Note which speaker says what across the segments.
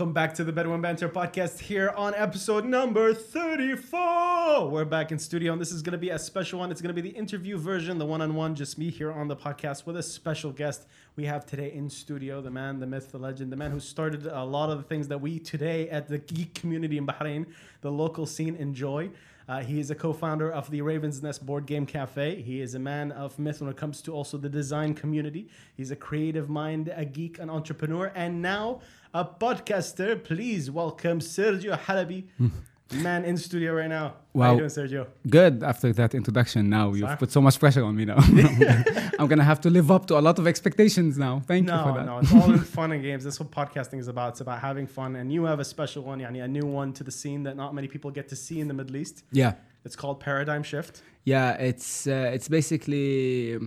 Speaker 1: Welcome back to the Bedouin Banter podcast here on episode number 34. We're back in studio, and this is going to be a special one. It's going to be the interview version, the one on one, just me here on the podcast with a special guest we have today in studio the man, the myth, the legend, the man who started a lot of the things that we today at the geek community in Bahrain, the local scene, enjoy. Uh, he is a co-founder of the Raven's Nest Board Game Cafe. He is a man of myth when it comes to also the design community. He's a creative mind, a geek, an entrepreneur, and now a podcaster. Please welcome Sergio Halabi, man in studio right now. How
Speaker 2: Wow.
Speaker 1: you doing, Sergio?
Speaker 2: Good after that introduction. Now you've
Speaker 1: Sorry.
Speaker 2: put so much pressure on me now. I'm gonna have to live up to a lot of expectations now. Thank you for that.
Speaker 1: no, it's all in fun and games. That's what podcasting is about. It's about having fun, and you have a special one, yani, a new one to the scene that not many people get to see in the Middle East.
Speaker 2: Yeah,
Speaker 1: It's called Paradigm Shift.
Speaker 2: yeah. It's uh, it's basically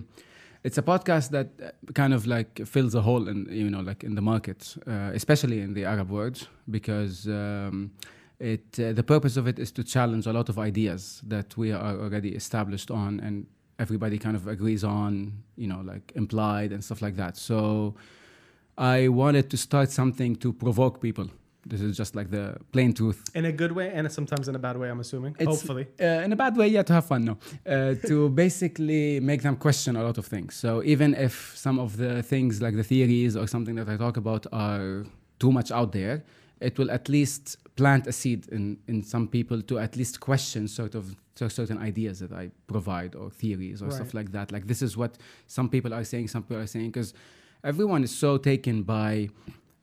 Speaker 2: it's a podcast that uh, kind of like fills a hole in you know like in the market, uh, especially in the Arab world, because. Um, it uh, the purpose of it is to challenge a lot of ideas that we are already established on and everybody kind of agrees on you know like implied and stuff like that so i wanted to start something to provoke people this is just like the plain truth
Speaker 1: In a good way and sometimes in a bad way, I'm assuming.
Speaker 2: It's-
Speaker 1: Hopefully.
Speaker 2: uh, in a bad way, yeah, to have fun, no. Uh, to basically make them question a lot of things. So even if some of the things like the theories or something that I talk about are too much out there, it will at least plant a seed in, in some people to at least question sort of certain ideas that I provide or theories or stuff like that. Like this is what some people are saying, some people are saying, because everyone is so taken by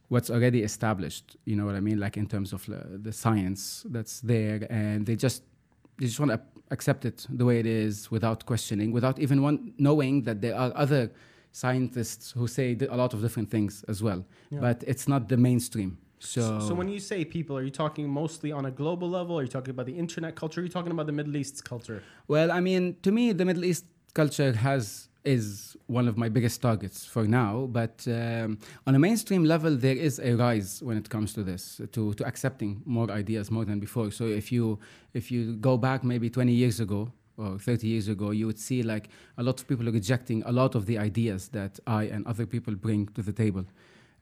Speaker 2: what's already established you know what i mean like in terms of uh, the science that's there and they just they just want to accept it the way it is without questioning without even one knowing that there are other scientists who say a lot of different things as well
Speaker 1: Yeah.
Speaker 2: but it's not the mainstream so,
Speaker 1: So, when you say people, are you talking mostly on a global level? Are you talking about the internet culture? Are you talking about the Middle East culture?
Speaker 2: Well, I mean, to me, the Middle East culture has is one of my biggest targets for now. But um, on a mainstream level, there is a rise when it comes to this, to to accepting more ideas more than before. So if you if you go back maybe 20 years ago or 30 years ago, you would see like a lot of people rejecting a lot of the ideas that I and other people bring to the table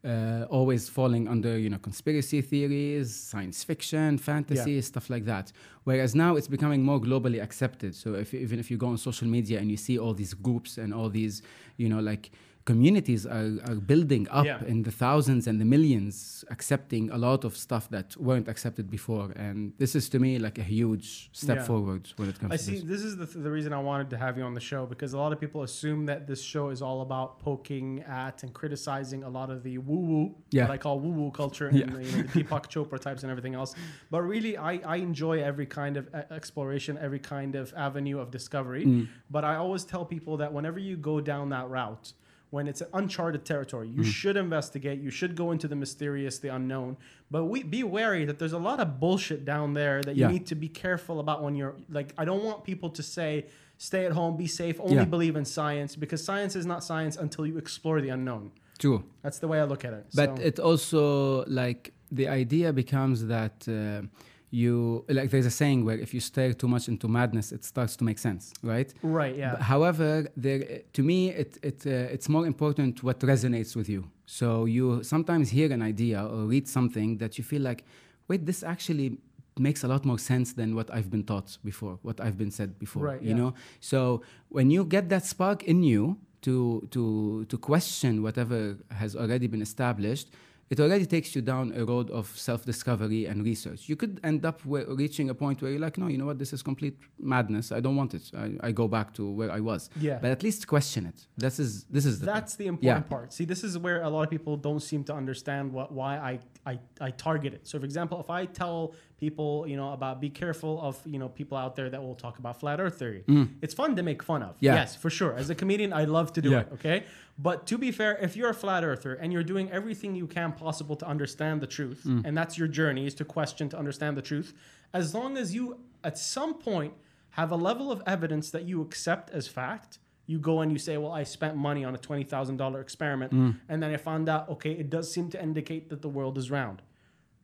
Speaker 2: uh, always falling under you know conspiracy theories, science fiction, fantasy, stuff like that. Whereas now it's becoming more globally accepted. So if, even if you go on social media and you see all these groups and all these you know like communities are, are building up
Speaker 1: Yeah.
Speaker 2: in the thousands and the millions accepting a lot of stuff that weren't accepted before and this is to me like a huge step
Speaker 1: Yeah.
Speaker 2: forward when it comes
Speaker 1: I
Speaker 2: to
Speaker 1: see.
Speaker 2: this.
Speaker 1: This is the, the reason I wanted to have you on the show because a lot of people assume that this show is all about poking at and criticizing a lot of the woo woo,
Speaker 2: Yeah.
Speaker 1: what I call woo woo culture, and
Speaker 2: Yeah.
Speaker 1: the, you know, the Deepak Chopra types and everything else. But really, I, I enjoy every kind of e- exploration, every kind of avenue of discovery.
Speaker 2: Mm.
Speaker 1: But I always tell people that whenever you go down that route, when it's uncharted territory,
Speaker 2: Mm.
Speaker 1: you should investigate. You should go into the mysterious, the unknown. But we be wary that there's a lot of bullshit down there that you need to be careful about when you're like. I don't want people to say, "Stay at home, be safe, only
Speaker 2: Yeah.
Speaker 1: believe in science," because science is not science until you explore the unknown.
Speaker 2: True.
Speaker 1: That's the way I look at it.
Speaker 2: But
Speaker 1: So-
Speaker 2: it also like the idea becomes that uh, you like there's a saying where if you stare too much into madness, it starts to make sense, right?
Speaker 1: right, yeah,
Speaker 2: But however, there to me it it uh, it's more important what resonates with you. So you sometimes hear an idea or read something that you feel like, wait, this actually makes a lot more sense than what I've been taught before, what I've been said before.
Speaker 1: Right,
Speaker 2: you
Speaker 1: yeah.
Speaker 2: know. So when you get that spark in you to to to question whatever has already been established. It already takes you down a road of self-discovery and research. You could end up reaching a point where you're like, no, you know what, this is complete madness. I don't want it. I, I go back to where I was.
Speaker 1: Yeah.
Speaker 2: But at least question it. This is this is the
Speaker 1: That's the important
Speaker 2: Yeah.
Speaker 1: part. See, this is where a lot of people don't seem to understand what why I, I I target it. So, for example, if I tell people, you know, about be careful of you know people out there that will talk about flat Earth theory, it's fun to make fun of.
Speaker 2: Mm. Yeah.
Speaker 1: Yes, for sure. As a comedian, I love to do
Speaker 2: Yeah.
Speaker 1: it. Okay, but to be fair, if you're a flat earther and you're doing everything you can possible to understand the truth,
Speaker 2: Mm.
Speaker 1: and that's your journey is to question to understand the truth, as long as you at some point have a level of evidence that you accept as fact, you go and you say, "Well, I spent money on a twenty thousand dollar experiment, and then I found out, okay, it does seem to indicate that the world is round."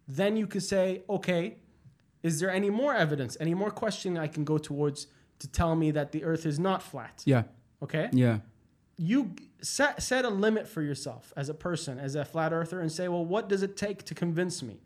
Speaker 1: Then you could say, "Okay, is there any more evidence, any more questioning I can go towards to tell me that the Earth is not flat?"
Speaker 2: Yeah.
Speaker 1: Okay.
Speaker 2: Yeah.
Speaker 1: you set set a limit for yourself as a person, as a flat earther, and say, well, what does it take to convince me?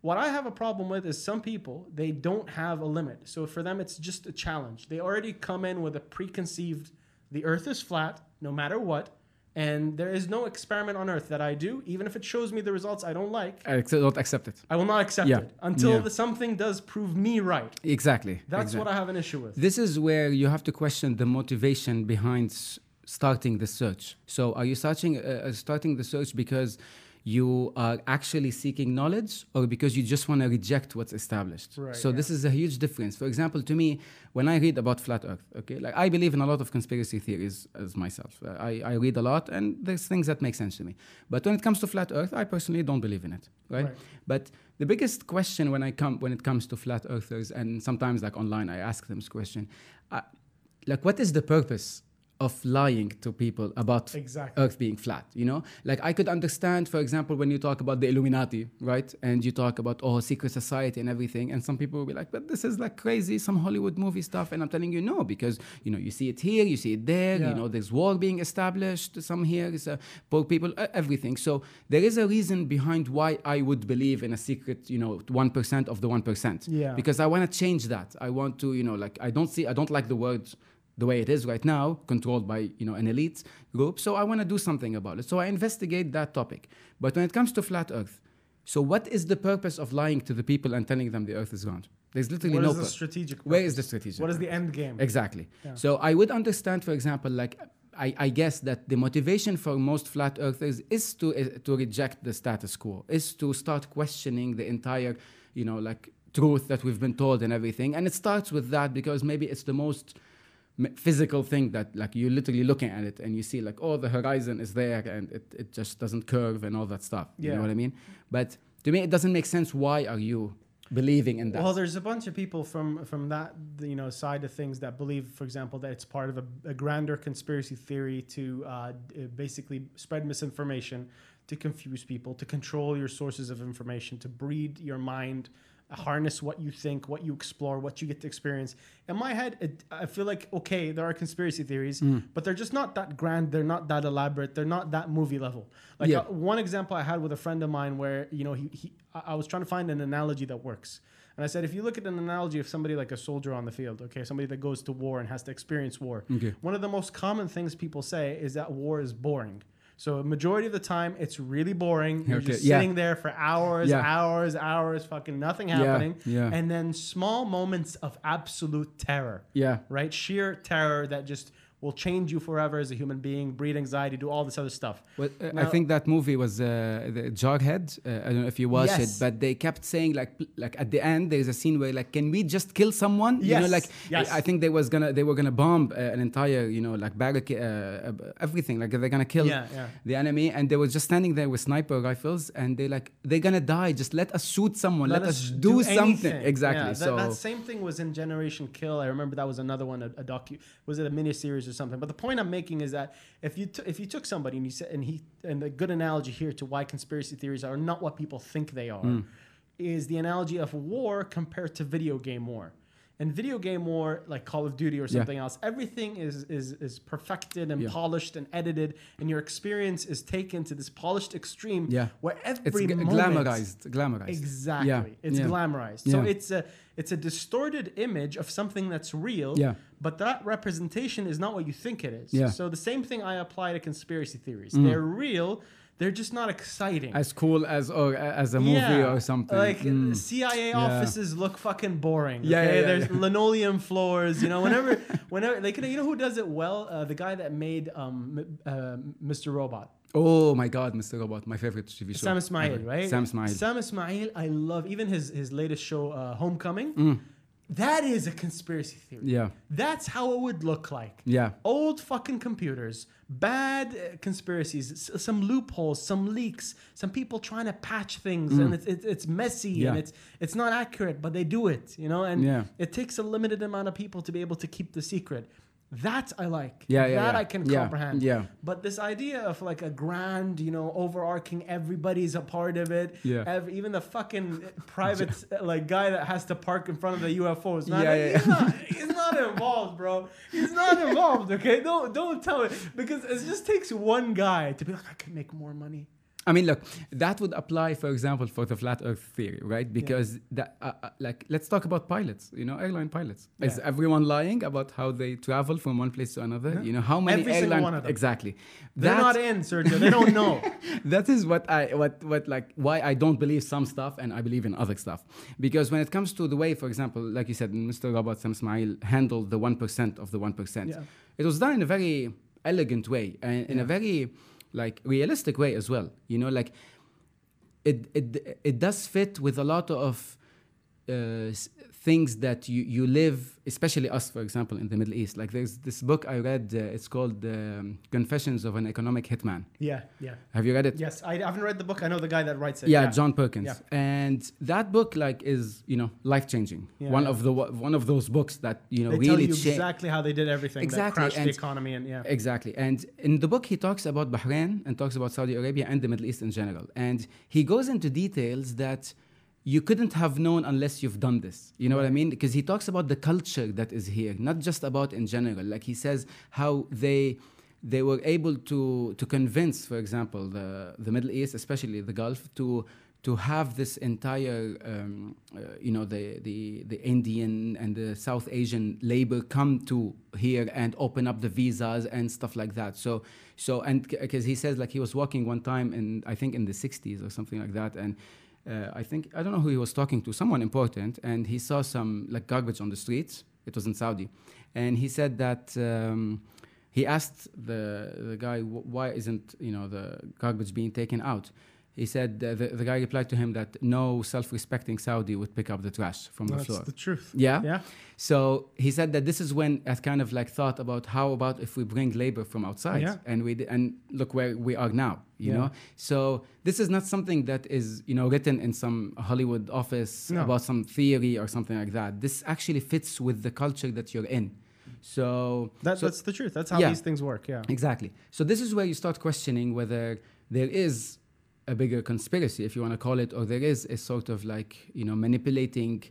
Speaker 1: What I have a problem with is some people they don't have a limit. So for them, it's just a challenge. They already come in with a preconceived: the Earth is flat, no matter what. And there is no experiment on Earth that I do, even if it shows me the results I don't like,
Speaker 2: I don't accept it.
Speaker 1: I will not accept
Speaker 2: Yeah.
Speaker 1: it until
Speaker 2: Yeah.
Speaker 1: the, something does prove me right.
Speaker 2: Exactly.
Speaker 1: That's
Speaker 2: exactly.
Speaker 1: what I have an issue with.
Speaker 2: This is where you have to question the motivation behind starting the search. So, are you searching, uh, uh, starting the search because you are actually seeking knowledge, or because you just want to reject what's established?
Speaker 1: Right,
Speaker 2: so,
Speaker 1: yeah.
Speaker 2: this is a huge difference. For example, to me, when I read about flat Earth, okay, like I believe in a lot of conspiracy theories as myself. I, I read a lot, and there's things that make sense to me. But when it comes to flat Earth, I personally don't believe in it, right?
Speaker 1: Right.
Speaker 2: But the biggest question when I come when it comes to flat earthers, and sometimes like online, I ask them this question, uh, like, what is the purpose of lying to people about
Speaker 1: Exactly.
Speaker 2: Earth being flat? You know, like I could understand, for example, when you talk about the Illuminati, right, and you talk about oh secret society and everything, and some people will be like, but this is like crazy, some Hollywood movie stuff, and I'm telling you no, because you know you see it here, you see it there,
Speaker 1: Yeah.
Speaker 2: you know, there's war being established, some here is uh, poor people, uh, everything. So there is a reason behind why I would believe in a secret, you know, one percent of the one percent.
Speaker 1: Yeah.
Speaker 2: Because I want to change that. I want to, you know, like I don't see, I don't like the word the way it is right now, controlled by you know an elite group. So I want to do something about it. So I investigate that topic. But when it comes to flat Earth, so what is the purpose of lying to the people and telling them the Earth is round? There's literally
Speaker 1: What
Speaker 2: no.
Speaker 1: is the strategic?
Speaker 2: where
Speaker 1: purpose?
Speaker 2: is the strategic?
Speaker 1: What is the end game?
Speaker 2: Exactly.
Speaker 1: Yeah.
Speaker 2: So I would understand, for example, like I, I guess that the motivation for most flat earthers is to is to reject the status quo, is to start questioning the entire, you know, like truth that we've been told and everything. And it starts with that because maybe it's the most physical thing that like you're literally looking at it and you see like oh the horizon is there and it, it just doesn't curve and all that stuff.
Speaker 1: Yeah.
Speaker 2: you know what i mean? But to me it doesn't make sense why are you believing in that?
Speaker 1: Well, there's a bunch of people from from that you know side of things that believe, for example, that it's part of a, a grander conspiracy theory to uh, basically spread misinformation, to confuse people, to control your sources of information, to breed your mind, harness what you think, what you explore, what you get to experience. In my head, it, I feel like okay, there are conspiracy theories,
Speaker 2: Mm.
Speaker 1: but they're just not that grand. They're not that elaborate. They're not that movie level. Like
Speaker 2: Yeah.
Speaker 1: uh, one example I had with a friend of mine where you know he, he I was trying to find an analogy that works. And I said, if you look at an analogy of somebody like a soldier on the field, okay, somebody that goes to war and has to experience war,
Speaker 2: Okay.
Speaker 1: one of the most common things people say is that war is boring. So a majority of the time, it's really boring. You're
Speaker 2: Okay,
Speaker 1: just
Speaker 2: yeah.
Speaker 1: sitting there for hours,
Speaker 2: Yeah.
Speaker 1: hours, hours, fucking nothing
Speaker 2: Yeah,
Speaker 1: happening.
Speaker 2: yeah.
Speaker 1: And then small moments of absolute terror,
Speaker 2: yeah
Speaker 1: right? Sheer terror that just will change you forever as a human being, breed anxiety, do all this other stuff.
Speaker 2: Well, uh, I think that movie was uh, the Jarhead. Uh, I don't know if you watched it, but they kept saying like, like at the end, there's a scene where like, can we just kill someone? You know,
Speaker 1: Yes,
Speaker 2: like
Speaker 1: yes.
Speaker 2: I think they was gonna they were gonna bomb uh, an entire you know like barricade, uh, everything. Like they're gonna kill
Speaker 1: Yeah, yeah.
Speaker 2: the enemy, and they were just standing there with sniper rifles, and they like they're gonna die. Just let us shoot someone. Let, us, do, something.
Speaker 1: anything.
Speaker 2: Exactly.
Speaker 1: Yeah, that,
Speaker 2: so
Speaker 1: that same thing was in Generation Kill. I remember that was another one, a, a docu. Was it a miniseries or something? But the point I'm making is that if you t- if you took somebody and you said and he and the good analogy here to why conspiracy theories are not what people think they are
Speaker 2: Hmm.
Speaker 1: is the analogy of war compared to video game war. In video game war, like Call of Duty or
Speaker 2: Yeah.
Speaker 1: something else, everything is is is perfected and
Speaker 2: Yeah.
Speaker 1: polished and edited, and your experience is taken to this polished extreme.
Speaker 2: Yeah.
Speaker 1: where
Speaker 2: it's
Speaker 1: every
Speaker 2: g-
Speaker 1: moment
Speaker 2: glamorized. Glamorized.
Speaker 1: Exactly.
Speaker 2: Yeah,
Speaker 1: It's
Speaker 2: yeah.
Speaker 1: glamorized. So it's a it's a distorted image of something that's real.
Speaker 2: Yeah.
Speaker 1: But that representation is not what you think it is.
Speaker 2: Yeah. Mm.
Speaker 1: So the same thing I apply to conspiracy theories. They're real. They're just not exciting.
Speaker 2: As cool as or uh, as a movie
Speaker 1: Yeah.
Speaker 2: or something.
Speaker 1: Like
Speaker 2: Mm.
Speaker 1: CIA
Speaker 2: Yeah.
Speaker 1: offices look fucking boring.
Speaker 2: Yeah,
Speaker 1: okay?
Speaker 2: yeah, yeah,
Speaker 1: There's
Speaker 2: yeah.
Speaker 1: linoleum floors. You know, whenever, whenever, like, you know who does it well? Uh, the guy that made um, uh, Mr. Robot.
Speaker 2: Oh my God, Mr. Robot, my favorite TV show.
Speaker 1: Sam
Speaker 2: Esmail,
Speaker 1: right?
Speaker 2: Sam Esmail.
Speaker 1: Sam Esmail, I love even his his latest show, uh, Homecoming. That is a conspiracy theory.
Speaker 2: Mm. Yeah.
Speaker 1: That's how it would look like.
Speaker 2: Yeah.
Speaker 1: Old fucking computers, bad uh, conspiracies, s- some loopholes, some leaks, some people trying to patch things, and it's, it's it's messy
Speaker 2: Mm. Yeah.
Speaker 1: and it's it's not accurate, but they do it, you know. And
Speaker 2: Yeah.
Speaker 1: it takes a limited amount of people to be able to keep the secret. That I like.
Speaker 2: Yeah, yeah,
Speaker 1: That
Speaker 2: yeah.
Speaker 1: I can
Speaker 2: Yeah,
Speaker 1: comprehend.
Speaker 2: yeah.
Speaker 1: But this idea of like a grand, you know, overarching, everybody's a part of it.
Speaker 2: Yeah.
Speaker 1: Ev- even the fucking private uh, like guy that has to park in front of the UFOs, man.
Speaker 2: Yeah, yeah,
Speaker 1: He's, not, he's not involved, bro. He's not involved. Okay, don't don't tell it because it just takes one guy to be like, I can make more money.
Speaker 2: I mean, look, that would apply, for example, for the flat Earth theory, right? Because that, uh, uh, like, let's talk about pilots. You know, airline pilots. Is everyone lying about how they travel from one place to another? You know, how many
Speaker 1: Every single one of them.
Speaker 2: Exactly.
Speaker 1: They're
Speaker 2: That-
Speaker 1: not in, Sergio. They don't know.
Speaker 2: that is what I what what like why I don't believe some stuff and I believe in other stuff. Because when it comes to the way, for example, like you said, Mr. Robot Sam Esmail handled the one percent of the one percent.
Speaker 1: Yeah.
Speaker 2: It was done in a very elegant way and in a very like realistic way as well. You know, like it it it does fit with a lot of uh, things that you, you live, especially us, for example, in the Middle East. Like there's this book I read, uh, it's called um, Confessions of an Economic Hitman.
Speaker 1: Yeah, yeah.
Speaker 2: Have you read it?
Speaker 1: Yes, I haven't read the book. I know the guy that writes it.
Speaker 2: yeah, John Perkins.
Speaker 1: Yeah.
Speaker 2: And that book, like, is you know life changing.
Speaker 1: Yeah,
Speaker 2: one
Speaker 1: yeah.
Speaker 2: of the one of those books that you know
Speaker 1: They tell you
Speaker 2: cha-
Speaker 1: exactly how they did everything
Speaker 2: Exactly,
Speaker 1: that crashed the economy and yeah.
Speaker 2: Exactly. And in the book, he talks about Bahrain and talks about Saudi Arabia and the Middle East in general. And he goes into details that you couldn't have known unless you've done this. You know what I mean? Because he talks about the culture that is here, not just about in general. Like he says how they they were able to to convince, for example, the the Middle East, especially the Gulf, to to have this entire, um, uh, you know, the, the, the Indian and the South Asian labor come to here and open up the visas and stuff like that. So, so and because he says like he was walking one time in I think in the 60s or something like that, and uh, I think I don't know who he was talking to, someone important, and he saw some like garbage on the streets. It was in Saudi, and he said that. Um, he asked the the guy "Wh- why isn't you know the garbage being taken out he said uh, the, the guy replied to him that no self-respecting saudi would pick up the trash from the floor.
Speaker 1: That's the truth.
Speaker 2: yeah
Speaker 1: Yeah.
Speaker 2: so he said that this is when I kind of like thought about how about if we bring labor from outside
Speaker 1: Yeah.
Speaker 2: and we d- and look where we are now, you
Speaker 1: Yeah.
Speaker 2: know. So this is not something that is you know written in some Hollywood office
Speaker 1: No.
Speaker 2: about some theory or something like that. This actually fits with the culture that you're in. So
Speaker 1: That,
Speaker 2: so-
Speaker 1: that's the truth. That's how
Speaker 2: Yeah.
Speaker 1: these things work. Yeah.
Speaker 2: Exactly. So this is where you start questioning whether there is a bigger conspiracy, if you want to call it, or there is a sort of like you know manipulating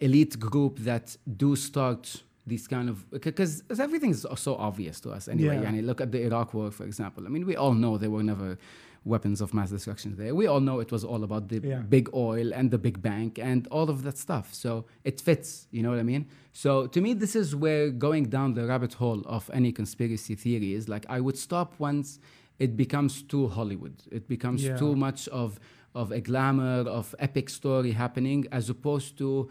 Speaker 2: elite group that do start these kind of because everything is so obvious to us anyway.
Speaker 1: Yeah.
Speaker 2: Look at the Iraq War, for example. I mean, we all know there were never weapons of mass destruction there. We all know it was all about the
Speaker 1: Yeah.
Speaker 2: big oil and the big bank and all of that stuff. So it fits, you know what I mean? So to me, this is where going down the rabbit hole of any conspiracy theory is like I would stop once it becomes too Hollywood. It becomes
Speaker 1: Yeah.
Speaker 2: too much of of a glamour of epic story happening as opposed to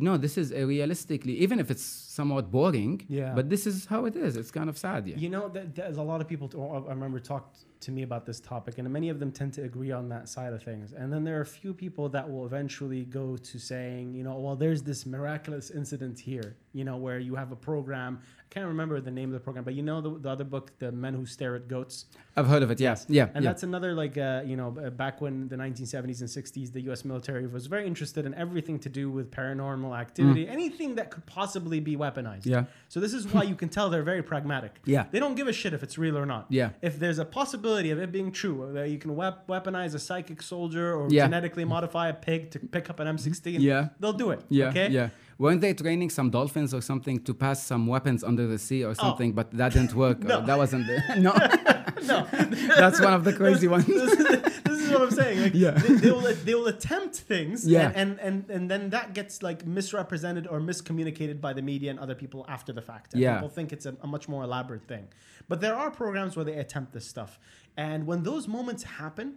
Speaker 2: no, this is a realistically, even if it's somewhat boring,
Speaker 1: Yeah.
Speaker 2: but this is how it is. It's kind of sad, yeah.
Speaker 1: You know, th- there's a lot of people. To, oh, I remember talked to me about this topic, and many of them tend to agree on that side of things. And then there are a few people that will eventually go to saying, you know, well, there's this miraculous incident here, you know, where you have a program. I can't remember the name of the program, but you know the, the other book, The Men Who Stare at Goats.
Speaker 2: I've heard of it, yes. Yeah.
Speaker 1: And
Speaker 2: yeah.
Speaker 1: that's another like uh, you know uh, back when the 1970s and 60s the US military was very interested in everything to do with paranormal activity anything that could possibly be weaponized.
Speaker 2: Mm. Yeah.
Speaker 1: So this is why you can tell they're very pragmatic.
Speaker 2: Yeah.
Speaker 1: They don't give a shit if it's real or not.
Speaker 2: Yeah.
Speaker 1: If there's a possibility of it being true that you can wep- weaponize a psychic soldier or
Speaker 2: Yeah.
Speaker 1: genetically modify a pig to pick up an M16
Speaker 2: Yeah.
Speaker 1: they'll do it.
Speaker 2: Yeah,
Speaker 1: Okay?
Speaker 2: yeah. Weren't they training some dolphins or something to pass some weapons under the sea or oh. something? But that didn't work.
Speaker 1: Oh. No.
Speaker 2: That wasn't the no.
Speaker 1: No.
Speaker 2: That's one of the crazy ones.
Speaker 1: this, is, what I'm saying. Like,
Speaker 2: Yeah.
Speaker 1: they, they will they will attempt things,
Speaker 2: Yeah.
Speaker 1: and, and and and then that gets like misrepresented or miscommunicated by the media and other people after the fact. And
Speaker 2: Yeah.
Speaker 1: people think it's a, a much more elaborate thing. But there are programs where they attempt this stuff, and when those moments happen.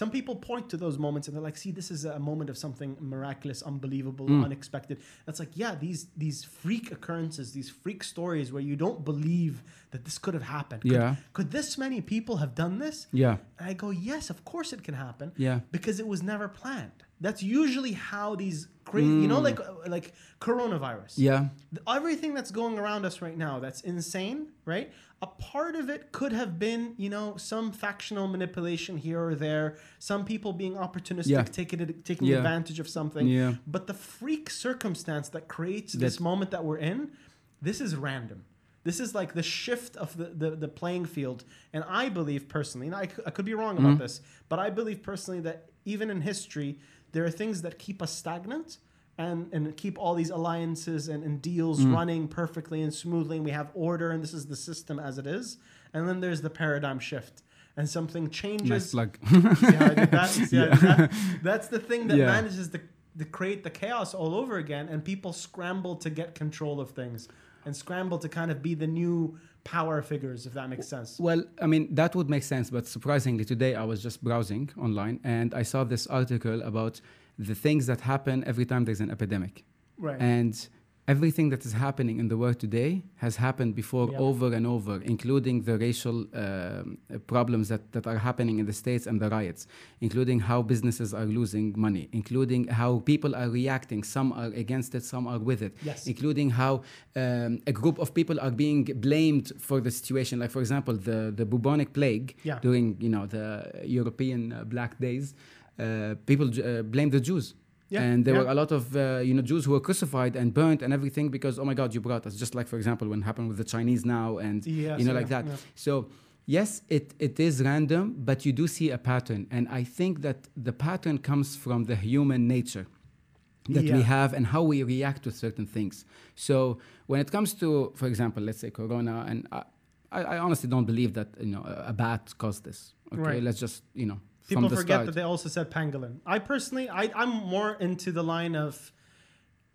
Speaker 1: Some people point to those moments and they're like, "See, this is a moment of something miraculous, unbelievable,
Speaker 2: Mm.
Speaker 1: unexpected." That's like, yeah, these these freak occurrences, these freak stories where you don't believe that this could have happened. Could-
Speaker 2: Yeah.
Speaker 1: could this many people have done this?
Speaker 2: Yeah.
Speaker 1: And I go, yes, of course it can happen.
Speaker 2: Yeah.
Speaker 1: Because it was never planned. That's usually how these crazy, you know, like uh, like coronavirus.
Speaker 2: Mm. Yeah.
Speaker 1: Everything that's going around us right now, that's insane, right? A part of it could have been, you know, some factional manipulation here or there, some people being opportunistic,
Speaker 2: Yeah.
Speaker 1: taking taking
Speaker 2: Yeah.
Speaker 1: advantage of something.
Speaker 2: Yeah.
Speaker 1: But the freak circumstance that creates this moment that we're in, this is random. This is like the shift of the, the, the playing field. And I believe personally, and I, I could be wrong
Speaker 2: Mm-hmm.
Speaker 1: about this, but I believe personally that even in history, there are things that keep us stagnant and and keep all these alliances and, and deals
Speaker 2: Mm.
Speaker 1: running perfectly and smoothly. And we have order, and this is the system as it is. And then there's the paradigm shift, and something changes.
Speaker 2: Nice plug.
Speaker 1: See how I did that? I did that? That's the thing that
Speaker 2: Yeah.
Speaker 1: manages to, to create the chaos all over again, and people scramble to get control of things and scramble to kind of be the new power figures, if that makes sense.
Speaker 2: Well, I mean, that would make sense, but surprisingly, today I was just browsing online and I saw this article about the things that happen every time there's an epidemic.
Speaker 1: Right.
Speaker 2: And everything that is happening in the world today has happened before over and over, including the racial um, problems that, that are happening in the States and the riots, including how businesses are losing money, including how people are reacting. Some are against it, some are with it,
Speaker 1: Yes.
Speaker 2: including how um, a group of people are being blamed for the situation. Like, for example, the, the bubonic plague
Speaker 1: Yeah.
Speaker 2: during you know, the European uh, Black Days, uh, people uh, blame the Jews.
Speaker 1: Yeah,
Speaker 2: And there
Speaker 1: yeah.
Speaker 2: were a lot of uh, you know Jews who were crucified and burnt and everything because oh my God you brought us just like for example when happened with the Chinese now and
Speaker 1: Yes,
Speaker 2: you know
Speaker 1: yeah,
Speaker 2: like that. So yes, it, it is random, but you do see a pattern, and I think that the pattern comes from the human nature that we have and how we react to certain things. So when it comes to, for example, let's say Corona, and I, I honestly don't believe that you know a a bat caused this. Okay,
Speaker 1: Right.
Speaker 2: let's just you know
Speaker 1: People forget
Speaker 2: start.
Speaker 1: that they also said pangolin. I personally, I, I'm more into the line of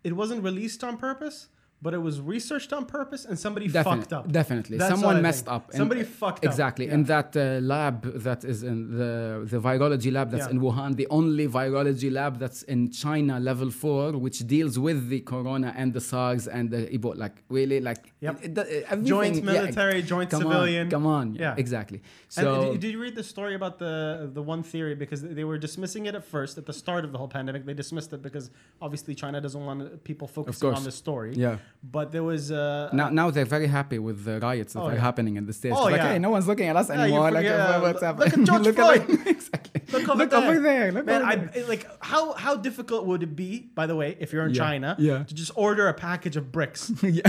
Speaker 1: it wasn't released on purpose, but it was researched on purpose and somebody
Speaker 2: Definite-
Speaker 1: fucked up.
Speaker 2: Definitely,
Speaker 1: That's
Speaker 2: someone messed
Speaker 1: think.
Speaker 2: up. and-
Speaker 1: Somebody fucked up.
Speaker 2: Exactly,
Speaker 1: Yeah.
Speaker 2: in that uh, lab that is in the the virology lab that's
Speaker 1: Yeah.
Speaker 2: in Wuhan, the only virology lab that's in China, level four, which deals with the corona and the SARS and the Ebola. Like really, like
Speaker 1: Yep.
Speaker 2: it- it-
Speaker 1: Joint
Speaker 2: yeah,
Speaker 1: military, joint
Speaker 2: come
Speaker 1: civilian.
Speaker 2: On, come on, yeah,
Speaker 1: Yeah.
Speaker 2: exactly.
Speaker 1: And
Speaker 2: So
Speaker 1: did, did you read the story about the the one theory because they were dismissing it at first at the start of the whole pandemic? They dismissed it because obviously China doesn't want people focusing on the story.
Speaker 2: yeah.
Speaker 1: But there was uh,
Speaker 2: Now, now they're very happy with the riots that
Speaker 1: Oh,
Speaker 2: are
Speaker 1: yeah.
Speaker 2: happening in the states.
Speaker 1: Oh,
Speaker 2: like,
Speaker 1: yeah.
Speaker 2: hey, no one's looking at us anymore. like,
Speaker 1: forget-
Speaker 2: uh, what's
Speaker 1: look at George
Speaker 2: look
Speaker 1: Floyd.
Speaker 2: At exactly.
Speaker 1: Look over
Speaker 2: Look
Speaker 1: there.
Speaker 2: over there. Look
Speaker 1: Man,
Speaker 2: over there.
Speaker 1: I like how how difficult would it be, by the way, if you're in
Speaker 2: Yeah,
Speaker 1: China,
Speaker 2: yeah.
Speaker 1: to just order a package of bricks?
Speaker 2: yeah.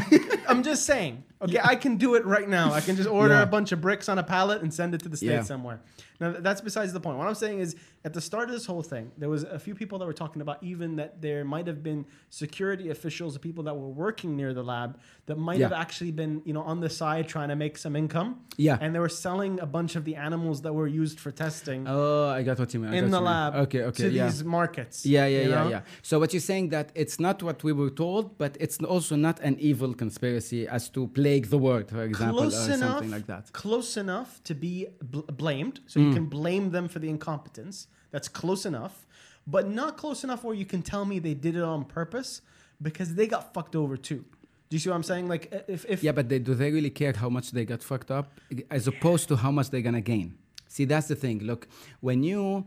Speaker 1: I'm just saying. Okay, I can do it right now. I can just order a bunch of bricks on a pallet and send it to the states somewhere. Now that's besides the point. What I'm saying is, at the start of this whole thing, there was a few people that were talking about even that there might have been security officials, people that were working near the lab, that might
Speaker 2: Yeah.
Speaker 1: have actually been, you know, on the side trying to make some income.
Speaker 2: Yeah.
Speaker 1: And they were selling a bunch of the animals that were used for testing
Speaker 2: Oh, I got what you mean. I
Speaker 1: in the
Speaker 2: you mean.
Speaker 1: lab
Speaker 2: Okay, okay,
Speaker 1: to
Speaker 2: yeah.
Speaker 1: these markets.
Speaker 2: Yeah, yeah, yeah,
Speaker 1: know?
Speaker 2: yeah. So what you're saying that it's not what we were told, but it's also not an evil conspiracy as to plague the world, for example,
Speaker 1: close
Speaker 2: or
Speaker 1: enough,
Speaker 2: something like that.
Speaker 1: Close enough to be bl- blamed, so
Speaker 2: Mm.
Speaker 1: You can blame them for the incompetence. That's close enough, but not close enough where you can tell me they did it on purpose because they got fucked over too. Do you see what I'm saying? Like if if
Speaker 2: Yeah, but they, do they really care how much they got fucked up, as opposed to how much they're gonna gain? See, that's the thing. Look, when you,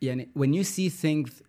Speaker 2: yeah, when you see things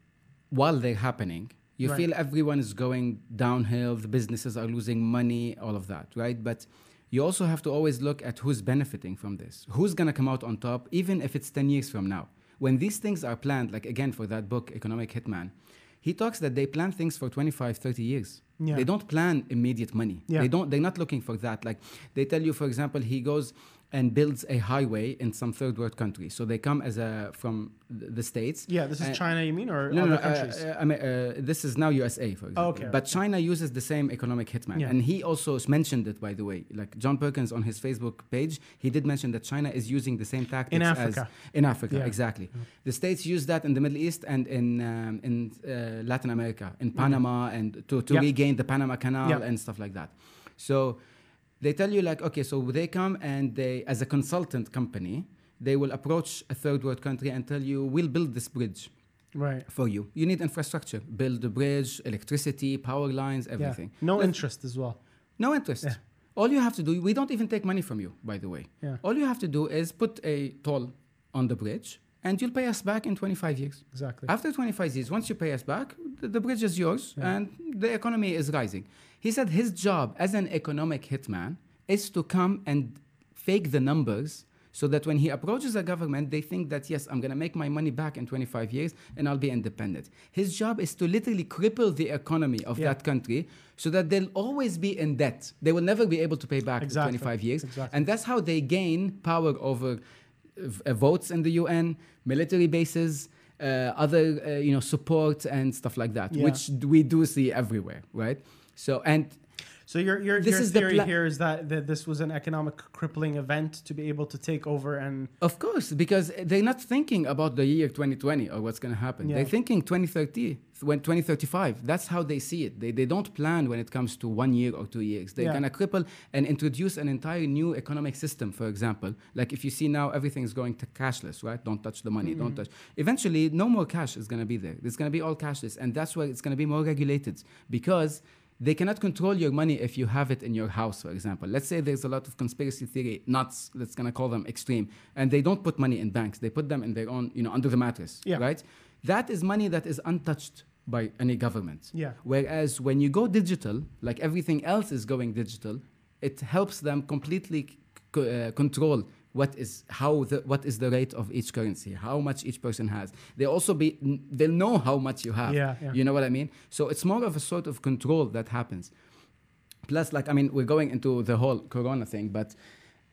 Speaker 2: while they're happening, you
Speaker 1: Right.
Speaker 2: feel everyone is going downhill. The businesses are losing money, all of that, right? But you also have to always look at who's benefiting from this. Who's gonna come out on top, even if it's ten years from now. When these things are planned, like again for that book, Economic Hitman, he talks that they plan things for 25, 30 years.
Speaker 1: Yeah.
Speaker 2: They don't plan immediate money.
Speaker 1: Yeah.
Speaker 2: They don't. They're not looking for that. Like they tell you, for example, he goes and builds a highway in some third world country. So they come as a from the states.
Speaker 1: yeah, this is
Speaker 2: Uh,
Speaker 1: China, you mean, or
Speaker 2: No,
Speaker 1: other
Speaker 2: no, no,
Speaker 1: countries?
Speaker 2: uh, uh, I mean, uh, this is now USA, for example.
Speaker 1: okay,
Speaker 2: But China uses the same economic hitman.
Speaker 1: Yeah.
Speaker 2: And he also mentioned it, by the way. Like John Perkins on his Facebook page, he did mention that China is using the same tactics in
Speaker 1: Africa.
Speaker 2: as in Africa,
Speaker 1: Yeah.
Speaker 2: exactly. The states use that in the Middle East and in um, in uh, Latin America, in Panama, and to, to regain the Panama Canal and stuff like that. So they tell you like, okay, so they come and they, as a consultant company, they will approach a third world country and tell you, we'll build this bridge
Speaker 1: right.
Speaker 2: for you. You need infrastructure, build the bridge, electricity, power lines,
Speaker 1: Yeah.
Speaker 2: everything.
Speaker 1: No
Speaker 2: Let's-
Speaker 1: interest as well.
Speaker 2: No interest.
Speaker 1: Yeah.
Speaker 2: All you have to do, we don't even take money from you, by the way.
Speaker 1: Yeah.
Speaker 2: All you have to do is put a toll on the bridge and you'll pay us back in 25 years.
Speaker 1: Exactly.
Speaker 2: After 25 years, once you pay us back, the, the bridge is yours
Speaker 1: Yeah.
Speaker 2: and the economy is rising. He said his job as an economic hitman is to come and fake the numbers so that when he approaches a government, they think that, yes, I'm going to make my money back in 25 years and I'll be independent. His job is to literally cripple the economy of
Speaker 1: Yeah.
Speaker 2: that country so that they'll always be in debt. They will never be able to pay back
Speaker 1: Exactly.
Speaker 2: in 25 years.
Speaker 1: Exactly.
Speaker 2: And that's how they gain power over uh, uh, votes in the UN, military bases, uh, other uh, you know support and stuff like that,
Speaker 1: Yeah.
Speaker 2: which we do see everywhere, right? So and
Speaker 1: So your your,
Speaker 2: This
Speaker 1: your
Speaker 2: is the
Speaker 1: theory
Speaker 2: pla-
Speaker 1: here is that, that this was an economic crippling event to be able to take over and
Speaker 2: Of course, because they're not thinking about the year 2020 or what's going to happen.
Speaker 1: Yeah.
Speaker 2: They're thinking 2030, when 2035. That's how they see it. They, they don't plan when it comes to one year or two years. They're
Speaker 1: Yeah.
Speaker 2: going to cripple and introduce an entire new economic system, for example. Like if you see now everything is going to cashless, right? Don't touch the money, don't mm-hmm. touch. Eventually, no more cash is going to be there. It's going to be all cashless. And that's why it's going to be more regulated because they cannot control your money if you have it in your house, for example. Let's say there's a lot of conspiracy theory nuts, let's gonna call them extreme, and they don't put money in banks. They put them in their own, you know, under the mattress,
Speaker 1: Yeah.
Speaker 2: right? That is money that is untouched by any government.
Speaker 1: Yeah.
Speaker 2: Whereas when you go digital, like everything else is going digital, it helps them completely c- uh, control what is how the what is the rate of each currency, how much each person has. They also be they'll know how much you have.
Speaker 1: Yeah, yeah.
Speaker 2: You know what I mean? So it's more of a sort of control that happens. Plus, like I mean, we're going into the whole Corona thing, but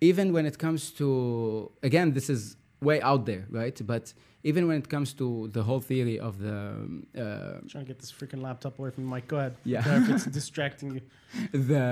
Speaker 2: even when it comes to again, this is way out there, right? But even when it comes to the whole theory of the um, uh,
Speaker 1: trying to get this freaking laptop away from the mic. Go ahead.
Speaker 2: Yeah.
Speaker 1: If it's distracting you.
Speaker 2: the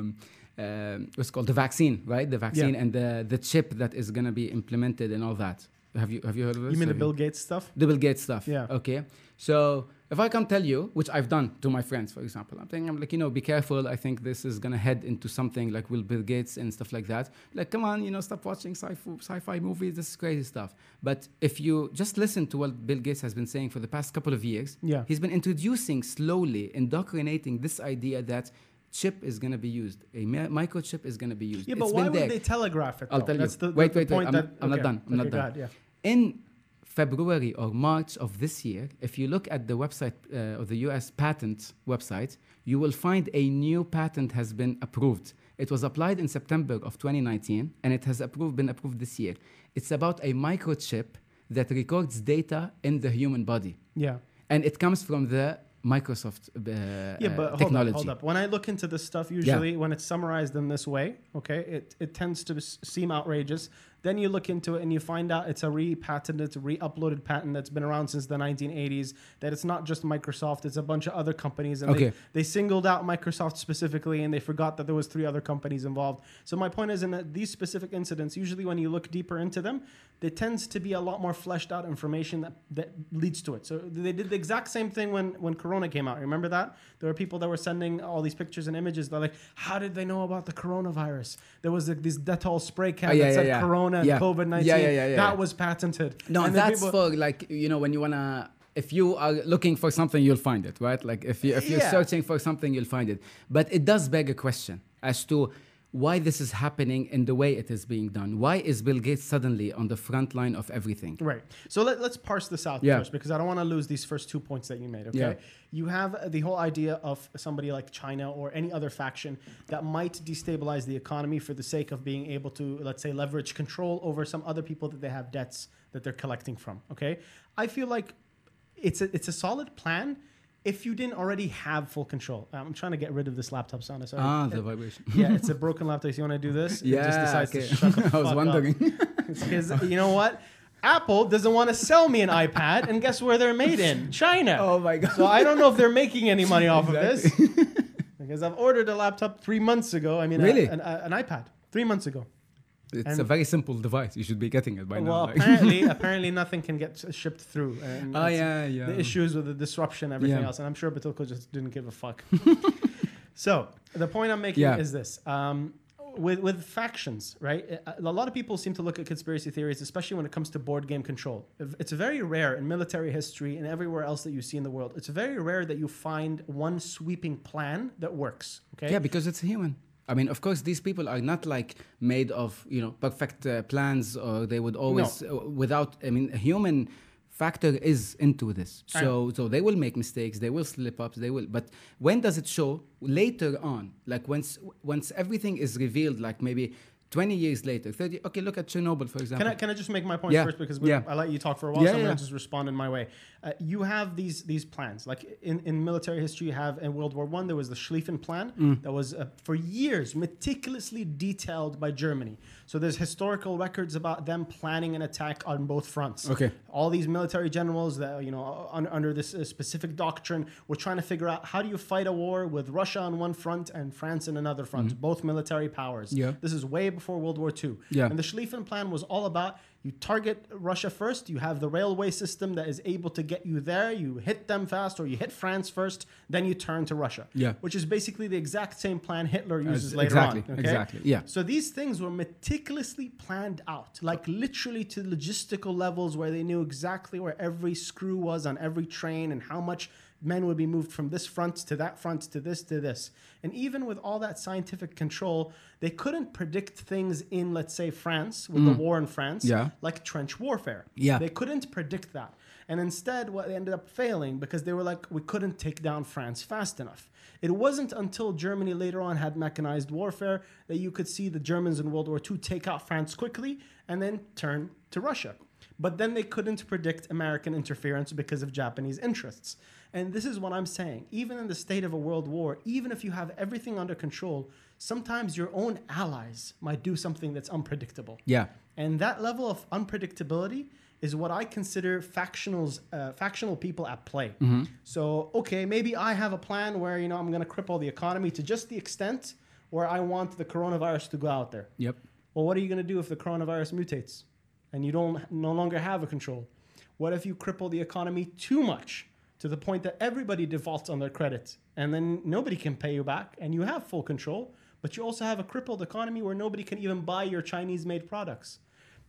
Speaker 2: um, um, what's called the vaccine, right? The vaccine
Speaker 1: Yeah.
Speaker 2: and the the chip that is gonna be implemented and all that. Have you have you heard of this?
Speaker 1: You mean the Bill Gates stuff?
Speaker 2: the Bill Gates stuff.
Speaker 1: Yeah.
Speaker 2: Okay. So if I come tell you, which I've done to my friends, for example, I'm saying I'm like, you know, be careful. I think this is gonna head into something like Will Bill Gates and stuff like that. Like, come on, you know, stop watching sci-fi, sci-fi movies. This is crazy stuff. But if you just listen to what Bill Gates has been saying for the past couple of years,
Speaker 1: Yeah.
Speaker 2: he's been introducing slowly, indoctrinating this idea that chip is gonna be used, a mi- microchip is gonna be used.
Speaker 1: Yeah, but
Speaker 2: It's
Speaker 1: why
Speaker 2: been
Speaker 1: would
Speaker 2: there.
Speaker 1: they telegraph it?
Speaker 2: I'll tell you.
Speaker 1: That's The, the,
Speaker 2: Wait,
Speaker 1: the
Speaker 2: wait, wait, I'm
Speaker 1: that,
Speaker 2: not- done, I'm not
Speaker 1: Okay,
Speaker 2: done.
Speaker 1: ahead, yeah.
Speaker 2: in February or March of this year, if you look at the website uh, of the US patent website, you will find a new patent has been approved. It was applied in September of 2019 and it has approved, been approved this year. It's about a microchip that records data in the human body.
Speaker 1: Yeah.
Speaker 2: And it comes from the Microsoft uh,
Speaker 1: Yeah, but hold up, hold up. When I look into this stuff, usually when it's summarized in this way, okay, it, it tends to seem outrageous. Then you look into it and you find out it's a re-patented, re-uploaded patent that's been around since the 1980s. That it's not just Microsoft; it's a bunch of other companies, and
Speaker 2: Okay.
Speaker 1: they, they singled out Microsoft specifically, and they forgot that there was three other companies involved. So my point is, in that these specific incidents, usually when you look deeper into them, there tends to be a lot more fleshed out information that, that leads to it. So they did the exact same thing when, when Corona came out. Remember that? There were people that were sending all these pictures and images. They're like, how did they know about the coronavirus? There was like, this Dettol spray can
Speaker 2: Oh, yeah,
Speaker 1: that
Speaker 2: yeah,
Speaker 1: said
Speaker 2: yeah.
Speaker 1: Corona
Speaker 2: Yeah.
Speaker 1: and COVID 19.
Speaker 2: Yeah, yeah, yeah, yeah,
Speaker 1: that
Speaker 2: yeah.
Speaker 1: was patented.
Speaker 2: No,
Speaker 1: and
Speaker 2: that's
Speaker 1: people-
Speaker 2: for like you know when you wanna. If you are looking for something, you'll find it, right? Like if you if you're
Speaker 1: Yeah.
Speaker 2: searching for something, you'll find it. But it does beg a question as to why this is happening in the way it is being done. Why is Bill Gates suddenly on the front line of everything?
Speaker 1: Right. So let, let's parse this out
Speaker 2: Yeah.
Speaker 1: first because I don't want to lose these first two points that you made. Okay.
Speaker 2: Yeah.
Speaker 1: You have the whole idea of somebody like China or any other faction that might destabilize the economy for the sake of being able to, let's say, leverage control over some other people that they have debts that they're collecting from. Okay. I feel like it's a, it's a solid plan if you didn't already have full control. I'm trying to get rid of this laptop sound. So
Speaker 2: Ah, the vibration.
Speaker 1: yeah, it's a broken laptop. So you want to do this? It
Speaker 2: Yeah,
Speaker 1: just decides
Speaker 2: okay.
Speaker 1: to shut the
Speaker 2: I was wondering.
Speaker 1: Because you know what? Apple doesn't want to sell me an iPad, and guess where they're made in? China.
Speaker 2: oh my god.
Speaker 1: So I don't know if they're making any money off of this. Because I've ordered a laptop three months ago. I mean, a-
Speaker 2: Really?
Speaker 1: an, a- an iPad three months ago.
Speaker 2: It's
Speaker 1: And-
Speaker 2: a very simple device. You should be getting it by now.
Speaker 1: well, apparently, apparently nothing can get shipped through. And
Speaker 2: oh yeah, yeah.
Speaker 1: The issues with the disruption, everything
Speaker 2: Yeah.
Speaker 1: else, and I'm sure Batoko just didn't give a fuck. so the point I'm making
Speaker 2: Yeah.
Speaker 1: is this: um, with with factions, right? A a lot of people seem to look at conspiracy theories, especially when it comes to board game control. It's very rare in military history and everywhere else that you see in the world. It's very rare that you find one sweeping plan that works. Okay.
Speaker 2: Yeah, because it's human. I mean, of course, these people are not like made of you know perfect uh, plans, or they would always uh, without. I mean, a human factor is into this, so so they will make mistakes, they will slip ups, they will. But when does it show? Later on, like once once everything is revealed, like maybe 20 years later, 30. Okay, look at Chernobyl, for example.
Speaker 1: Can I, can I just make my point
Speaker 2: Yeah.
Speaker 1: first because we,
Speaker 2: Yeah.
Speaker 1: I let you talk for a while,
Speaker 2: Yeah,
Speaker 1: so I'm
Speaker 2: yeah.
Speaker 1: gonna just respond in my way. Uh, you have these these plans, like in, in military history, you have in World War One there was the Schlieffen Plan
Speaker 2: Mm.
Speaker 1: that was uh, for years meticulously detailed by Germany. So there's historical records about them planning an attack on both fronts.
Speaker 2: Okay.
Speaker 1: All these military generals that you know un, under this uh, specific doctrine were trying to figure out how do you fight a war with Russia on one front and France in another front, both military powers.
Speaker 2: Mm-hmm. Yeah.
Speaker 1: This is way before World War II.
Speaker 2: Yeah.
Speaker 1: And the Schlieffen Plan was all about you target Russia first, you have the railway system that is able to get you there, you hit them fast, or you hit France first, then you turn to Russia.
Speaker 2: Yeah.
Speaker 1: Which is basically the exact same plan Hitler uses later
Speaker 2: exactly,
Speaker 1: on. okay?
Speaker 2: exactly, yeah.
Speaker 1: So these things were meticulously planned out, like literally to logistical levels where they knew exactly where every screw was on every train and how much men would be moved from this front to that front to this to this. And even with all that scientific control, they couldn't predict things in, let's say, France, with the war in France,
Speaker 2: Mm. Yeah.
Speaker 1: like trench warfare.
Speaker 2: Yeah.
Speaker 1: They couldn't predict that. And instead, what they ended up failing because they were like, we couldn't take down France fast enough. It wasn't until Germany later on had mechanized warfare that you could see the Germans in World War II take out France quickly and then turn to Russia. But then they couldn't predict American interference because of Japanese interests. And this is what I'm saying. Even in the state of a world war, even if you have everything under control, sometimes your own allies might do something that's unpredictable.
Speaker 2: Yeah.
Speaker 1: And that level of unpredictability is what I consider factionals, uh, factional people at play.
Speaker 2: Mm-hmm.
Speaker 1: So, okay, maybe I have a plan where you know I'm going to cripple the economy to just the extent where I want the coronavirus to go out there.
Speaker 2: Yep.
Speaker 1: Well, what are you going to do if the coronavirus mutates and you don't no longer have a control? What if you cripple the economy too much to the point that everybody defaults on their credit and then nobody can pay you back and you have full control, but you also have a crippled economy where nobody can even buy your Chinese made products?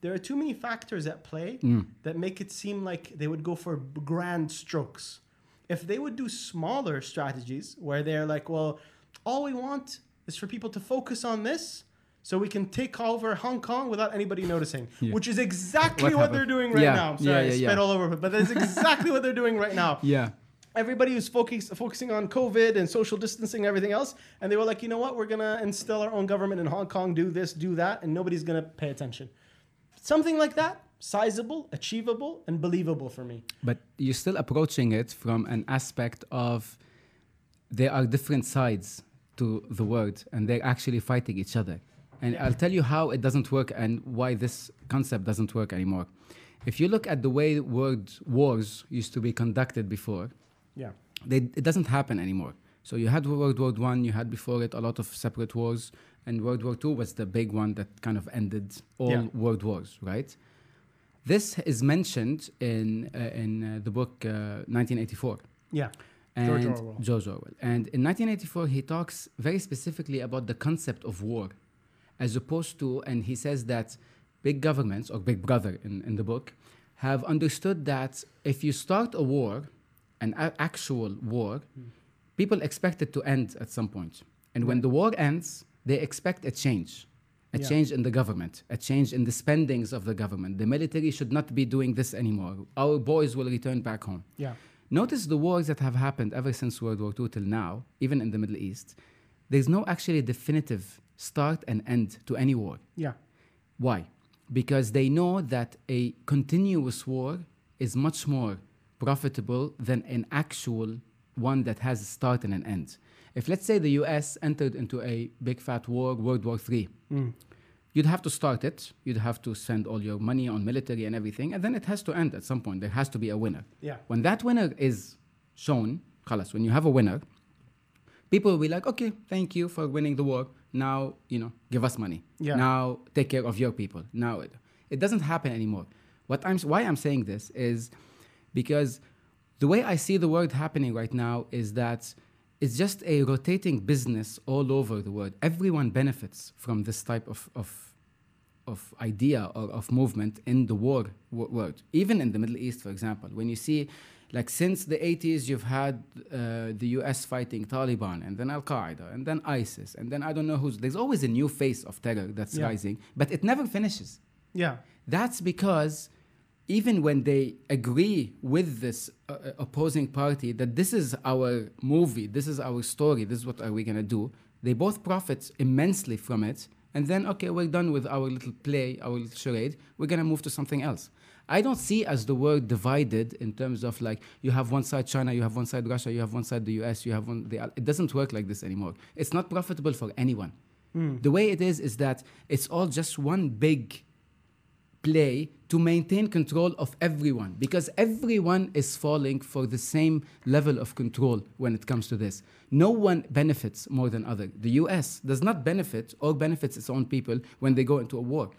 Speaker 1: There are too many factors at play mm. that make it seem like they would go for grand strokes. If they would do smaller strategies where they're like, well, all we want is for people to focus on this so we can take over Hong Kong without anybody noticing,
Speaker 2: Yeah.
Speaker 1: which is exactly
Speaker 2: What
Speaker 1: what, they're doing right
Speaker 2: Yeah,
Speaker 1: now.
Speaker 2: yeah,
Speaker 1: Sorry, I
Speaker 2: yeah,
Speaker 1: spit all over but that's exactly what they're doing right now.
Speaker 2: Yeah.
Speaker 1: Everybody was focus, focusing on COVID and social distancing and everything else, and they were like, you know what, we're gonna instill our own government in Hong Kong, do this, do that, and nobody's gonna pay attention. Something like that, sizable, achievable, and believable for me.
Speaker 2: But you're still approaching it from an aspect of there are different sides to the word and they're actually fighting each other. And I'll tell you how it doesn't work and why this concept doesn't work anymore. If you look at the way word wars used to be conducted before,
Speaker 1: Yeah.
Speaker 2: they, it doesn't happen anymore. So you had World War One, you had before it a lot of separate wars, and World War Two was the big one that kind of ended all
Speaker 1: Yeah.
Speaker 2: world wars, right? This is mentioned in uh, in uh, the book uh, 1984.
Speaker 1: Yeah. George Orwell.
Speaker 2: George Orwell. And in 1984, he talks very specifically about the concept of war, as opposed to, and he says that big governments, or Big Brother in, in the book, have understood that if you start a war, an a- actual war, people expect it to end at some point. And when the war ends, they expect a change. A
Speaker 1: Yeah.
Speaker 2: change in the government, a change in the spendings of the government. The military should not be doing this anymore. Our boys will return back home.
Speaker 1: Yeah.
Speaker 2: Notice the wars that have happened ever since World War II till now, even in the Middle East. There's no actually definitive start and end to any war.
Speaker 1: Yeah.
Speaker 2: Why? Because they know that a continuous war is much more profitable than an actual one that has a start and an end. If, let's say, the US entered into a big fat war, World War III,
Speaker 1: Mm.
Speaker 2: you'd have to start it, you'd have to spend all your money on military and everything, and then it has to end at some point. There has to be a winner.
Speaker 1: Yeah.
Speaker 2: When that winner is shown, خلاص, when you have a winner, people will be like, okay, thank you for winning the war. Now, you know, give us money.
Speaker 1: Yeah.
Speaker 2: Now take care of your people. Now it, it doesn't happen anymore. What I'm why I'm saying this is because the way I see the world happening right now is that it's just a rotating business all over the world. Everyone benefits from this type of, of of idea or of movement in the war wo- world, even in the Middle East, for example. When you see, like, since the 80s, you've had uh, the US fighting Taliban and then Al Qaeda and then ISIS and then I don't know who's. There's always a new face of terror that's
Speaker 1: Yeah.
Speaker 2: rising, but it never finishes.
Speaker 1: Yeah.
Speaker 2: That's because even when they agree with this uh, uh, opposing party that this is our movie, this is our story, this is what are we going to do, they both profit immensely from it and then okay, we're done with our little play, our little charade. We're gonna move to something else. I don't see as the world divided in terms of like you have one side China, you have one side Russia, you have one side the US, you have one. The, it doesn't work like this anymore. It's not profitable for anyone. Hmm. The way it is is that it's all just one big play to maintain control of everyone because everyone is falling for the same level of control when it comes to this. No one benefits more than other. The US does not benefit or benefits its own people when they go into a war.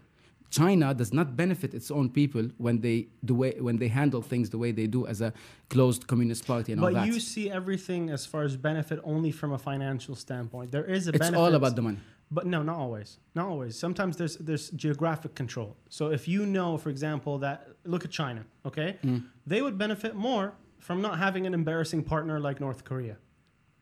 Speaker 2: China does not benefit its own people when they the way when they handle things the way they do as a closed communist party and all that.
Speaker 1: But you see everything as far as benefit only from a financial standpoint. There is a
Speaker 2: it's
Speaker 1: benefit.
Speaker 2: all about the money.
Speaker 1: But no, not always. Not always. Sometimes there's there's geographic control. So if you know, for example, that look at China, okay,
Speaker 2: Mm.
Speaker 1: they would benefit more from not having an embarrassing partner like North Korea.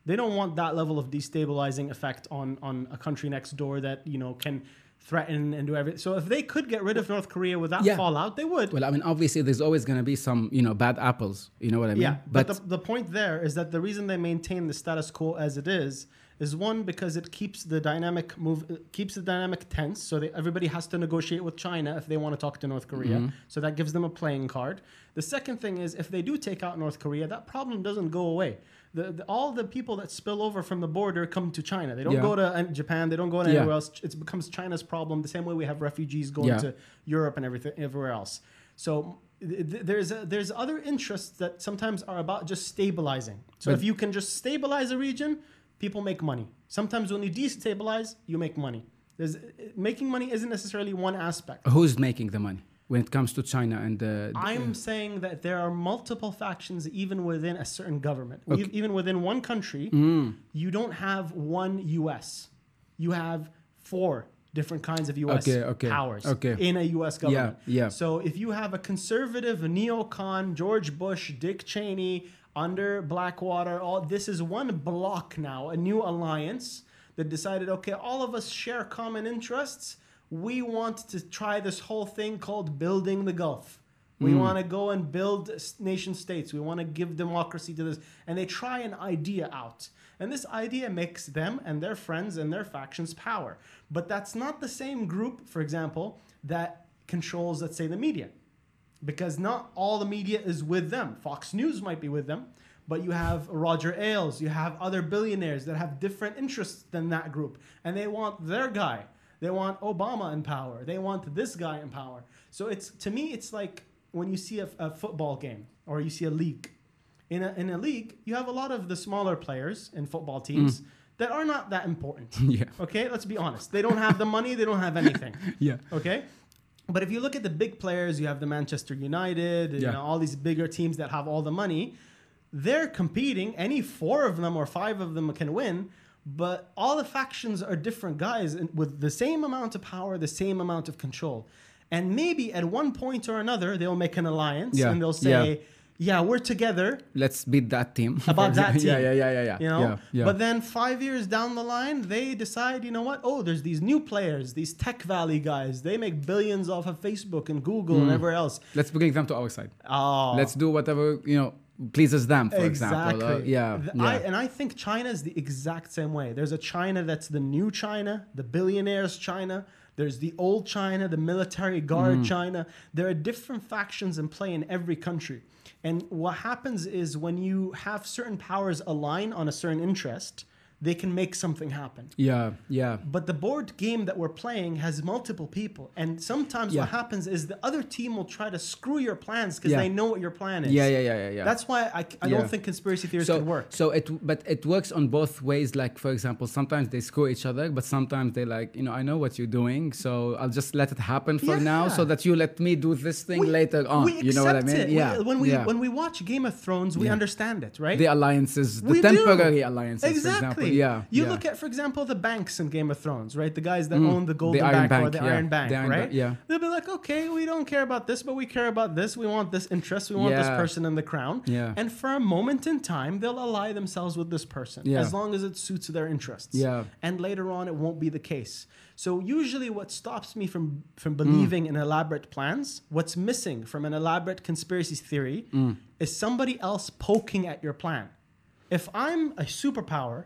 Speaker 1: They don't want that level of destabilizing effect on on a country next door that you know can threaten and do everything. So if they could get rid of North Korea without
Speaker 2: Yeah.
Speaker 1: fallout, they would.
Speaker 2: Well, I mean, obviously, there's always going to be some, you know, bad apples. You know what I mean?
Speaker 1: Yeah, but, the, the point there is that the reason they maintain the status quo as it is is one because it keeps the dynamic move keeps the dynamic tense, so they, everybody has to negotiate with China if they want to talk to North Korea.
Speaker 2: Mm-hmm.
Speaker 1: So that gives them a playing card. The second thing is if they do take out North Korea, that problem doesn't go away. The, the, all the people that spill over from the border come to China. They don't
Speaker 2: Yeah.
Speaker 1: go to uh, Japan. They don't go to
Speaker 2: Yeah.
Speaker 1: anywhere else. It becomes China's problem. The same way we have refugees going
Speaker 2: Yeah.
Speaker 1: to Europe and everything everywhere else. So th- th- there's a, there's other interests that sometimes are about just stabilizing. So
Speaker 2: But-
Speaker 1: if you can just stabilize a region, people make money. Sometimes when you destabilize, you make money. There's, making money isn't necessarily one aspect.
Speaker 2: Who's making the money when it comes to China and uh, the,
Speaker 1: I'm saying that there are multiple factions even within a certain government.
Speaker 2: Okay.
Speaker 1: Even within one country,
Speaker 2: Mm.
Speaker 1: you don't have one US. You have four different kinds of US
Speaker 2: Okay, okay,
Speaker 1: powers
Speaker 2: okay.
Speaker 1: in a US government.
Speaker 2: yeah.
Speaker 1: So if you have a conservative neocon, George Bush, Dick Cheney, under Blackwater, all this is one block now, a new alliance that decided, okay, all of us share common interests. We want to try this whole thing called building the Gulf. We
Speaker 2: Hmm.
Speaker 1: want to go and build nation states. We want to give democracy to this. And they try an idea out. And this idea makes them and their friends and their factions power. But that's not the same group, for example, that controls, let's say, the media. Because not all the media is with them. Fox News might be with them, but you have Roger Ailes, you have other billionaires that have different interests than that group. And they want their guy. They want Obama in power. They want this guy in power. So it's to me, it's like when you see a, a football game or you see a league. In a, in a league, you have a lot of the smaller players in football teams mm. that are not that important.
Speaker 2: yeah,
Speaker 1: Okay, let's be honest. They don't have the money, they don't have anything.
Speaker 2: yeah,
Speaker 1: Okay? But if you look at the big players, you have the Manchester United, you
Speaker 2: Yeah.
Speaker 1: know, all these bigger teams that have all the money. They're competing. Any four of them or five of them can win, but all the factions are different guys with the same amount of power, the same amount of control. And maybe at one point or another, they'll make an alliance
Speaker 2: Yeah,
Speaker 1: and they'll say, yeah, we're together.
Speaker 2: let's beat that team.
Speaker 1: About that
Speaker 2: example. Yeah,
Speaker 1: team.
Speaker 2: yeah, yeah, yeah, yeah.
Speaker 1: You know,
Speaker 2: yeah, yeah.
Speaker 1: but then five years down the line, they decide, you know what? Oh, there's these new players, these Tech Valley guys. They make billions off of Facebook and Google
Speaker 2: Mm.
Speaker 1: and everywhere else.
Speaker 2: let's bring them to our side.
Speaker 1: Oh,
Speaker 2: Let's do whatever you know pleases them. For
Speaker 1: exactly.
Speaker 2: example, Uh, yeah,
Speaker 1: The-
Speaker 2: yeah.
Speaker 1: I, and I think China is the exact same way. There's a China that's the new China, the billionaires China. There's the old China, the military guard
Speaker 2: Mm.
Speaker 1: China. There are different factions in play in every country. And what happens is when you have certain powers align on a certain interest, they can make something happen.
Speaker 2: yeah, yeah.
Speaker 1: But the board game that we're playing has multiple people. And sometimes
Speaker 2: Yeah.
Speaker 1: what happens is the other team will try to screw your plans because
Speaker 2: Yeah.
Speaker 1: they know what your plan is.
Speaker 2: Yeah, yeah, yeah, yeah, yeah.
Speaker 1: That's why I, I don't think conspiracy theories
Speaker 2: so,
Speaker 1: can work.
Speaker 2: So it, but it works on both ways. Like for example, sometimes they screw each other, but sometimes they like, you know, I know what you're doing, so I'll just let it happen for now, so that you let me do this thing
Speaker 1: We-
Speaker 2: later on.
Speaker 1: we
Speaker 2: you know what I mean?
Speaker 1: it. We-
Speaker 2: Yeah.
Speaker 1: when we when we watch Game of Thrones, we understand it, right?
Speaker 2: the alliances, the
Speaker 1: We do.
Speaker 2: temporary alliances,
Speaker 1: exactly.
Speaker 2: Example. Yeah.
Speaker 1: You
Speaker 2: yeah.
Speaker 1: look at, for example, the banks in Game of Thrones, right? The guys that
Speaker 2: Mm.
Speaker 1: own the Golden
Speaker 2: Iron
Speaker 1: Bank, or the
Speaker 2: yeah.
Speaker 1: Iron Bank,
Speaker 2: The Iron
Speaker 1: right?
Speaker 2: Bank, yeah.
Speaker 1: They'll be like, okay, we don't care about this, but we care about this. We want this interest. We want this person in the crown.
Speaker 2: Yeah.
Speaker 1: And for a moment in time, they'll ally themselves with this person
Speaker 2: Yeah.
Speaker 1: as long as it suits their interests.
Speaker 2: Yeah.
Speaker 1: And later on, it won't be the case. So usually, what stops me from from
Speaker 2: Mm.
Speaker 1: believing in elaborate plans, what's missing from an elaborate conspiracy theory,
Speaker 2: Mm.
Speaker 1: is somebody else poking at your plan. If I'm a superpower,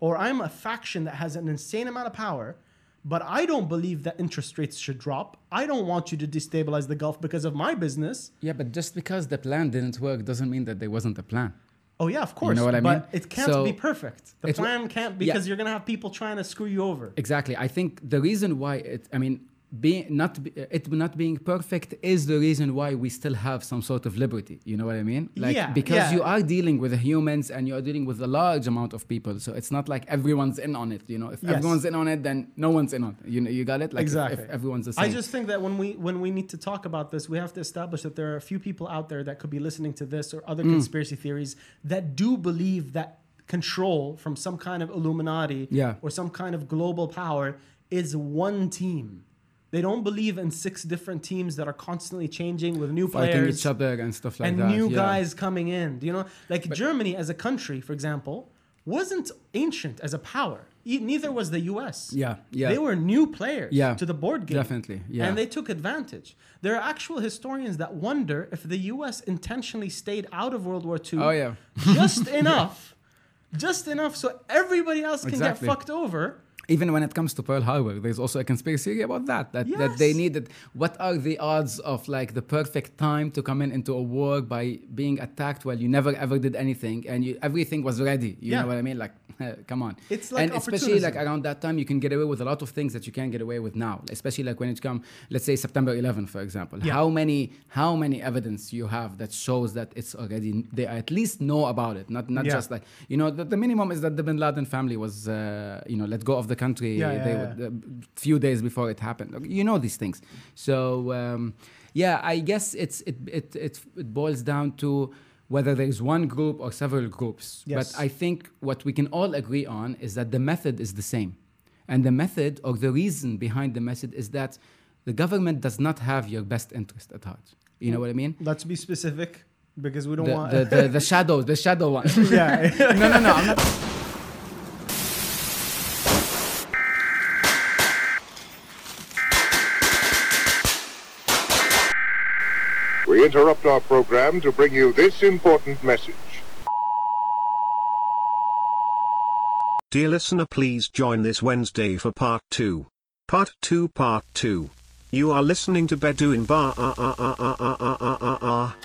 Speaker 1: or I'm a faction that has an insane amount of power, but I don't believe that interest rates should drop. I don't want you to destabilize the Gulf because of my business.
Speaker 2: Yeah, but just because the plan didn't work doesn't mean that there wasn't a plan.
Speaker 1: Oh yeah, of course.
Speaker 2: You know what I
Speaker 1: but
Speaker 2: mean?
Speaker 1: it can't
Speaker 2: So-
Speaker 1: be perfect. The plan can't
Speaker 2: yeah.
Speaker 1: because you're gonna have people trying to screw you over.
Speaker 2: Exactly. I think the reason why it, I mean, being not be, it not being perfect is the reason why we still have some sort of liberty. You know what I mean? Like
Speaker 1: Yeah,
Speaker 2: because
Speaker 1: yeah.
Speaker 2: you are dealing with humans and you are dealing with a large amount of people, so it's not like everyone's in on it. You know, if
Speaker 1: Yes.
Speaker 2: everyone's in on it, then no one's in on it. You know, you got it. Like
Speaker 1: exactly.
Speaker 2: If, everyone's the same.
Speaker 1: I just think that when we when we need to talk about this, we have to establish that there are a few people out there that could be listening to this or
Speaker 2: Mm.
Speaker 1: other conspiracy theories that do believe that control from some kind of Illuminati
Speaker 2: Yeah.
Speaker 1: or some kind of global power is one team. They don't believe in six different teams that are constantly changing with new
Speaker 2: fighting
Speaker 1: players
Speaker 2: each other and stuff like
Speaker 1: and
Speaker 2: that.
Speaker 1: new
Speaker 2: yeah.
Speaker 1: guys coming in. Do you know, like Germany as a country, for example, wasn't ancient as a power. Neither was the U.S.
Speaker 2: Yeah, yeah.
Speaker 1: They were new players
Speaker 2: Yeah,
Speaker 1: to the board game.
Speaker 2: definitely, yeah.
Speaker 1: And they took advantage. There are actual historians that wonder if the U.S. intentionally stayed out of World War II
Speaker 2: Oh yeah.
Speaker 1: just enough, just enough so everybody else can
Speaker 2: Exactly.
Speaker 1: get fucked over.
Speaker 2: Even when it comes to Pearl Harbor, there's also a conspiracy theory about that. That, that they needed. What are the odds of like the perfect time to come in into a war by being attacked while you never ever did anything and you everything was ready? You
Speaker 1: Yeah.
Speaker 2: know what I mean? Like, come on.
Speaker 1: It's like
Speaker 2: and especially like around that time, you can get away with a lot of things that you can't get away with now. Especially like when it come, let's say September 11, for example.
Speaker 1: Yeah.
Speaker 2: How many how many evidence you have that shows that it's already they at least know about it, not not
Speaker 1: Yeah.
Speaker 2: just like you know the, the minimum is that the Bin Laden family was uh, you know let go of the country
Speaker 1: Yeah, yeah,
Speaker 2: a few days before it happened. You know these things. So um, yeah, I guess it's it, it it it boils down to whether there's one group or several groups.
Speaker 1: Yes.
Speaker 2: But I think what we can all agree on is that the method is the same, and the method or the reason behind the method is that the government does not have your best interest at heart. You know what I mean?
Speaker 1: Let's be specific because we don't
Speaker 2: The,
Speaker 1: want.
Speaker 2: the, the, the shadow, the shadow one.
Speaker 1: yeah.
Speaker 2: no, no, no.
Speaker 3: Interrupt our program to bring you this important message.
Speaker 4: Dear listener, please join this Wednesday for part 2. Part 2, part 2. You are listening to Bedouin Bar. Ah, ah, ah,